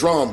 drum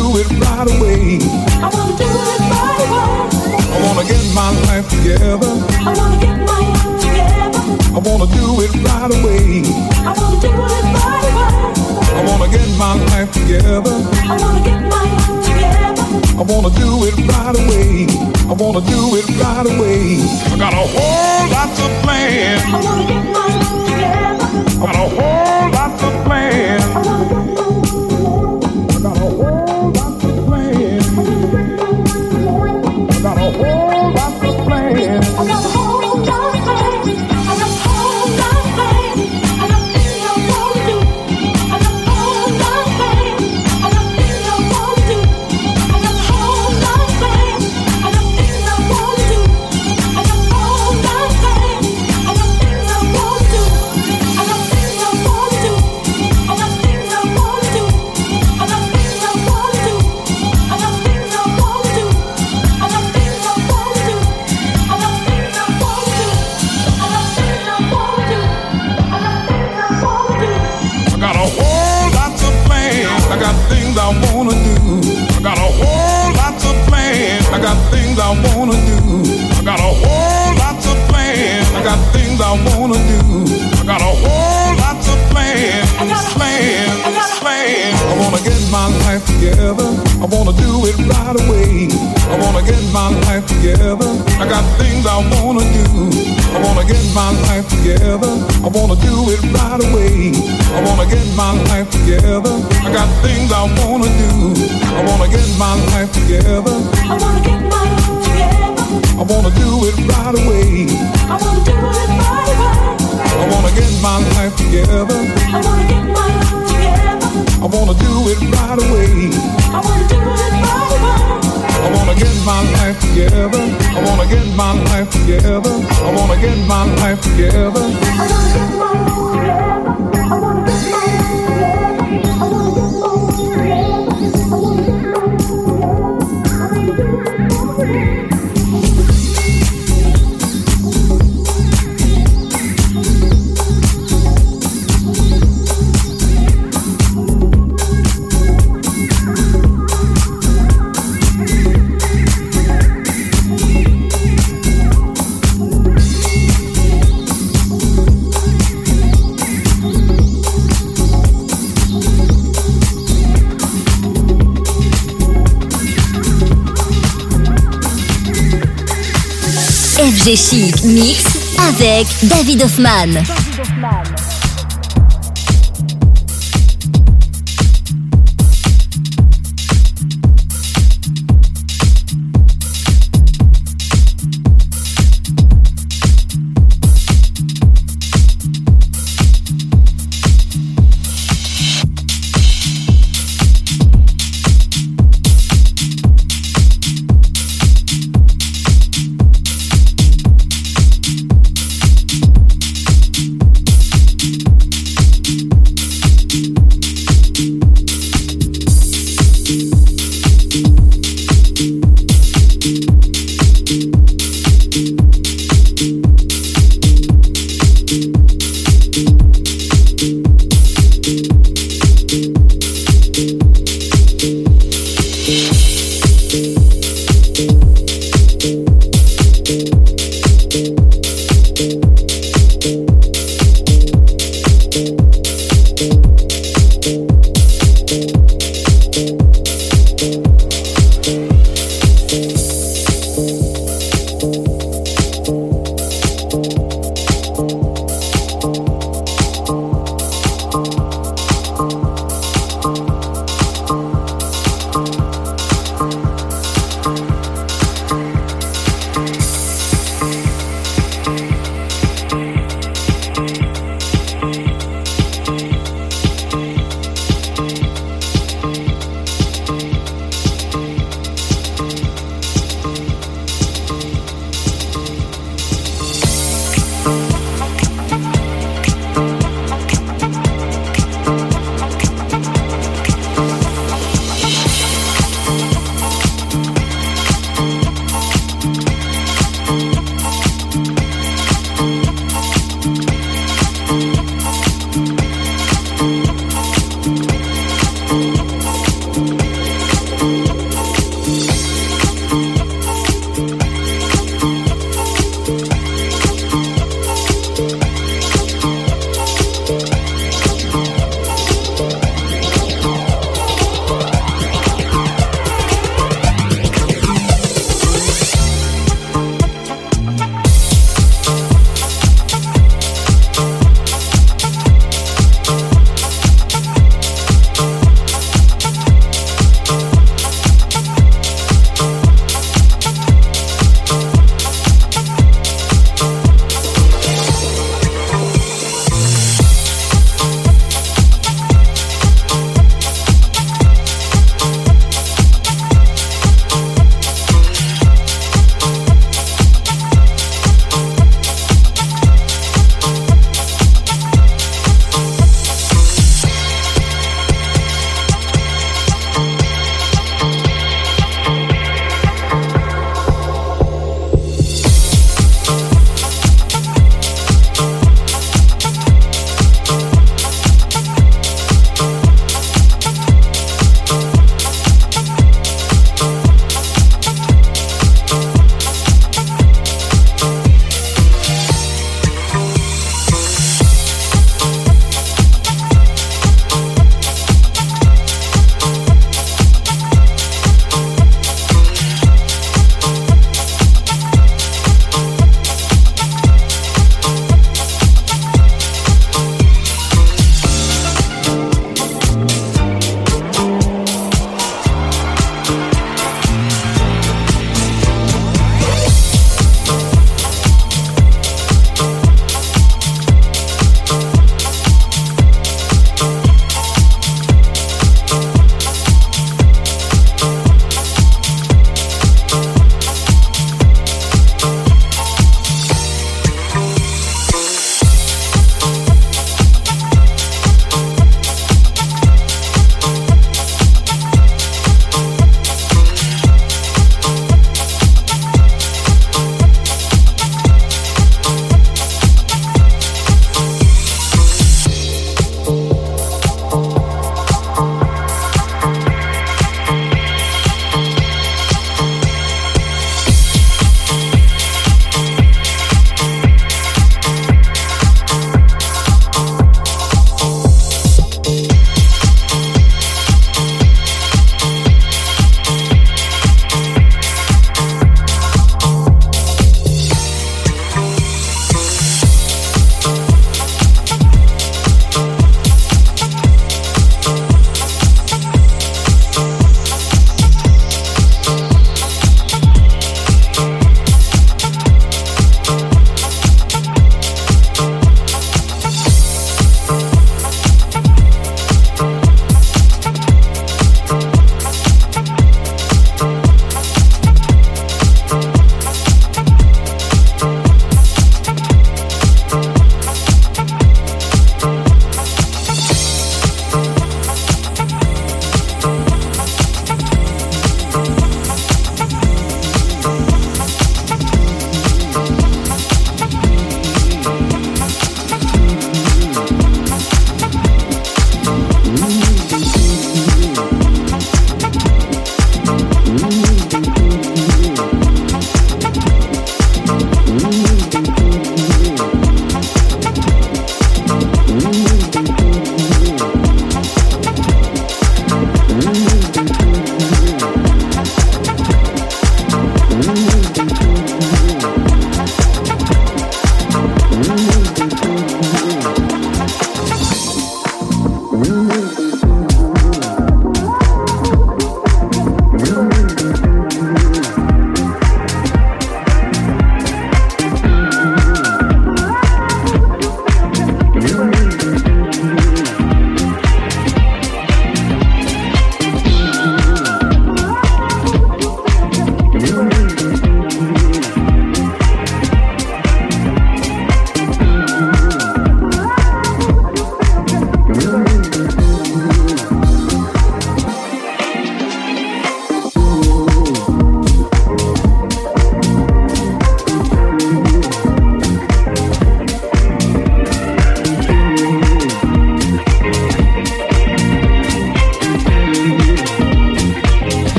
do it right away. I wanna do it right away. I wanna get my life together. I wanna get my life together. I wanna do it right away. I wanna do it right away. I wanna get my life together. I wanna get my life together. I wanna do it right away. I wanna do it right away. I got a whole lot to plan. I wanna get my life together. I got a whole lot to plan. life together. I wanna do it right away. I wanna get my life together. I got things I wanna do. I wanna get my life together. I wanna do it right away. I wanna get my life together. I got things I wanna do. I wanna get my life together. I wanna get my life together. I wanna do it right away. I wanna do it right away. I wanna get my life together. I wanna get my life I wanna do it right away. I wanna do it right away. I wanna get my life together. I wanna get my life together. I wanna get my life together. I wanna get my FG Chic Mix avec David Hoffman.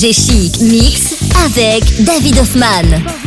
FG Chic Mix avec David Hoffman.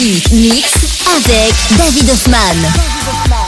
Mix avec David Hoffman.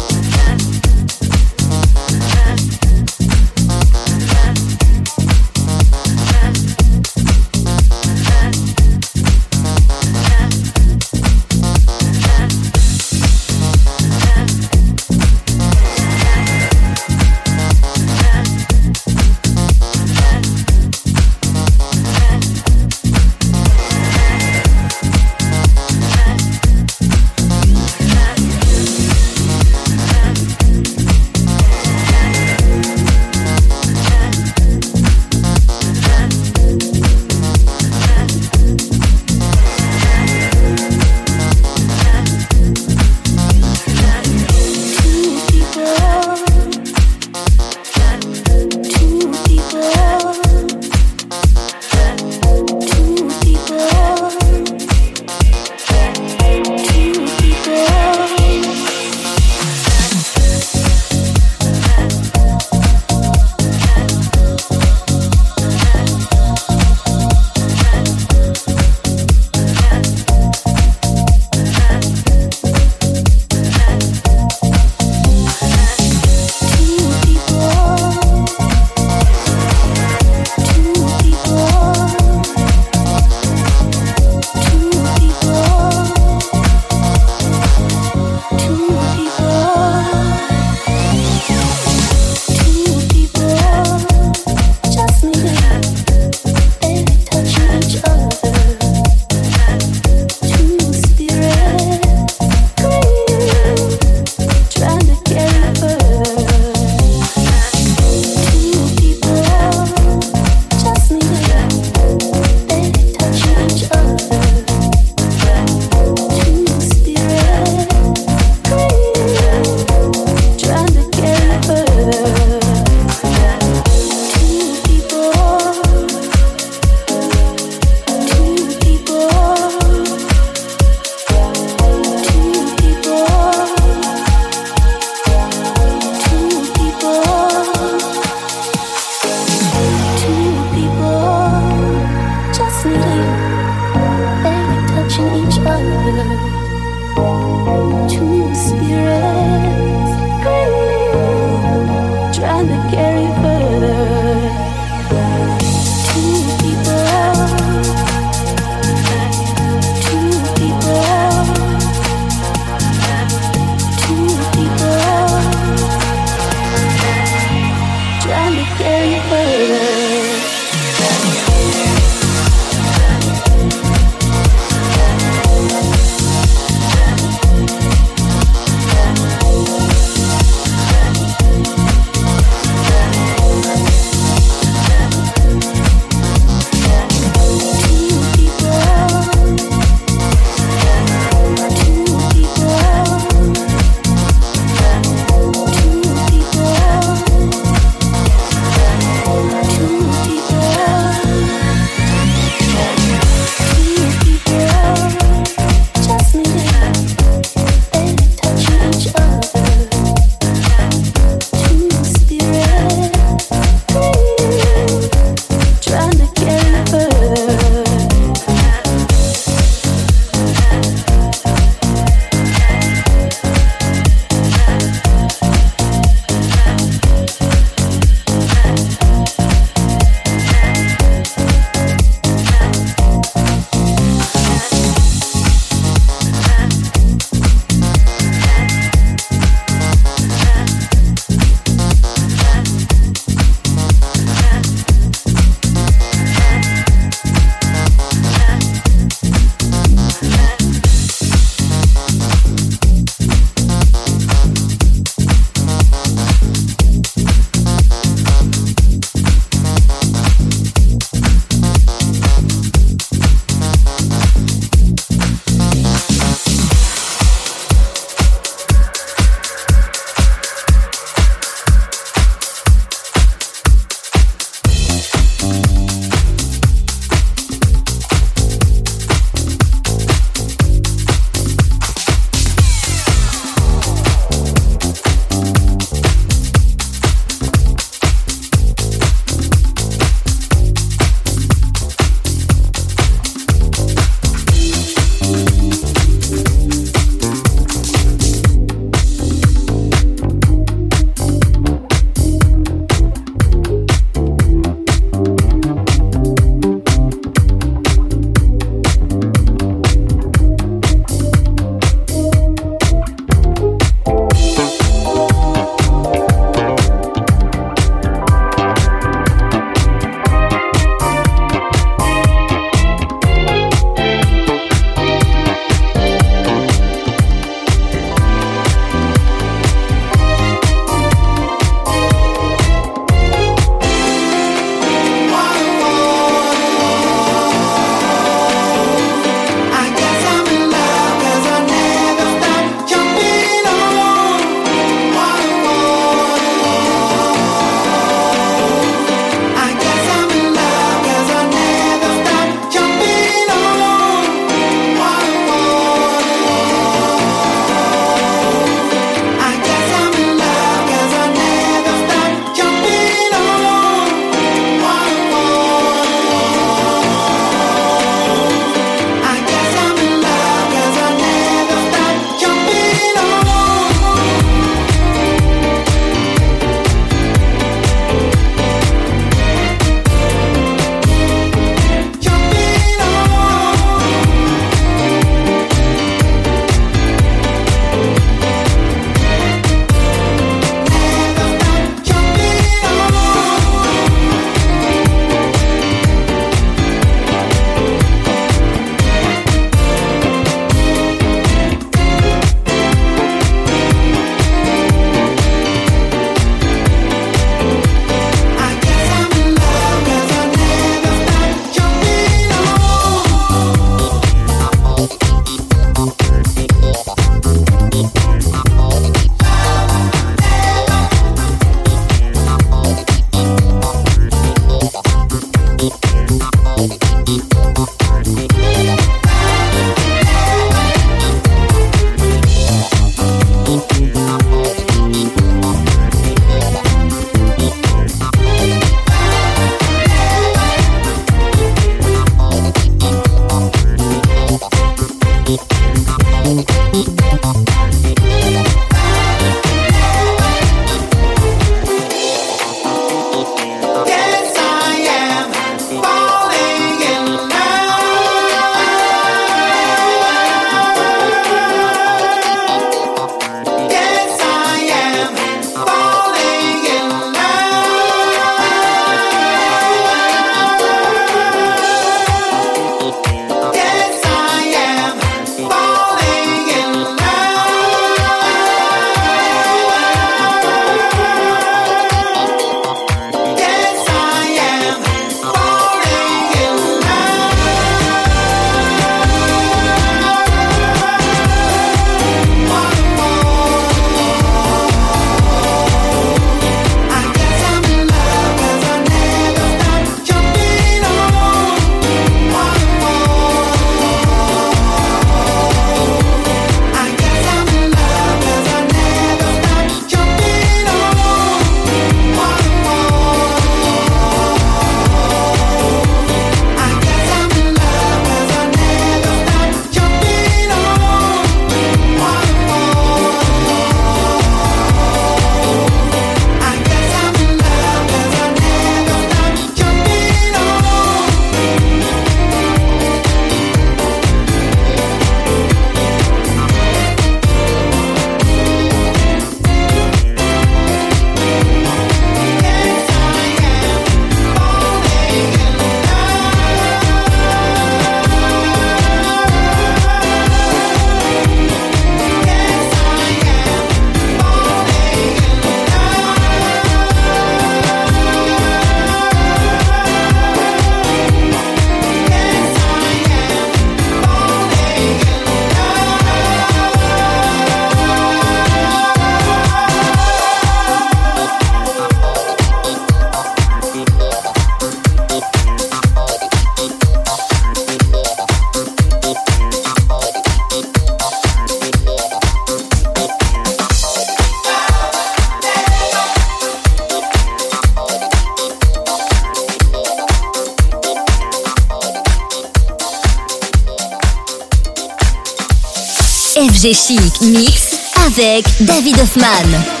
FG Chic Mix avec David Hoffman.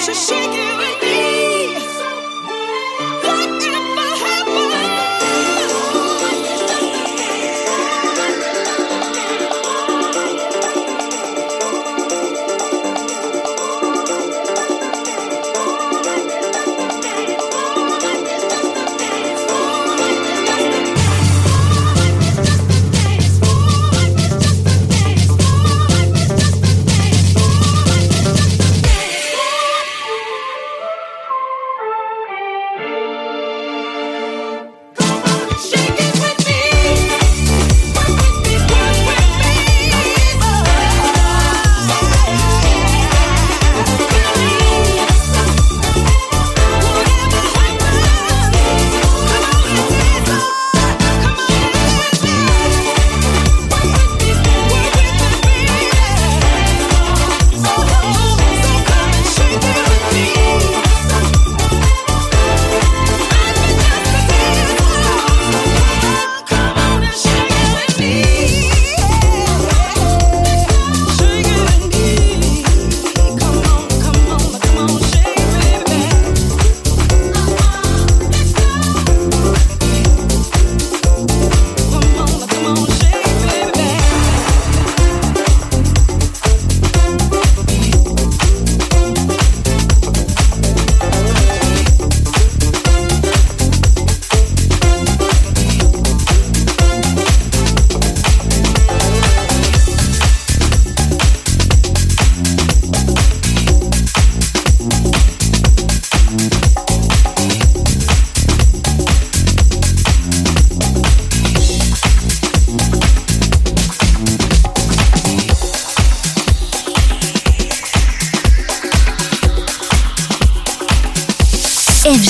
should shake it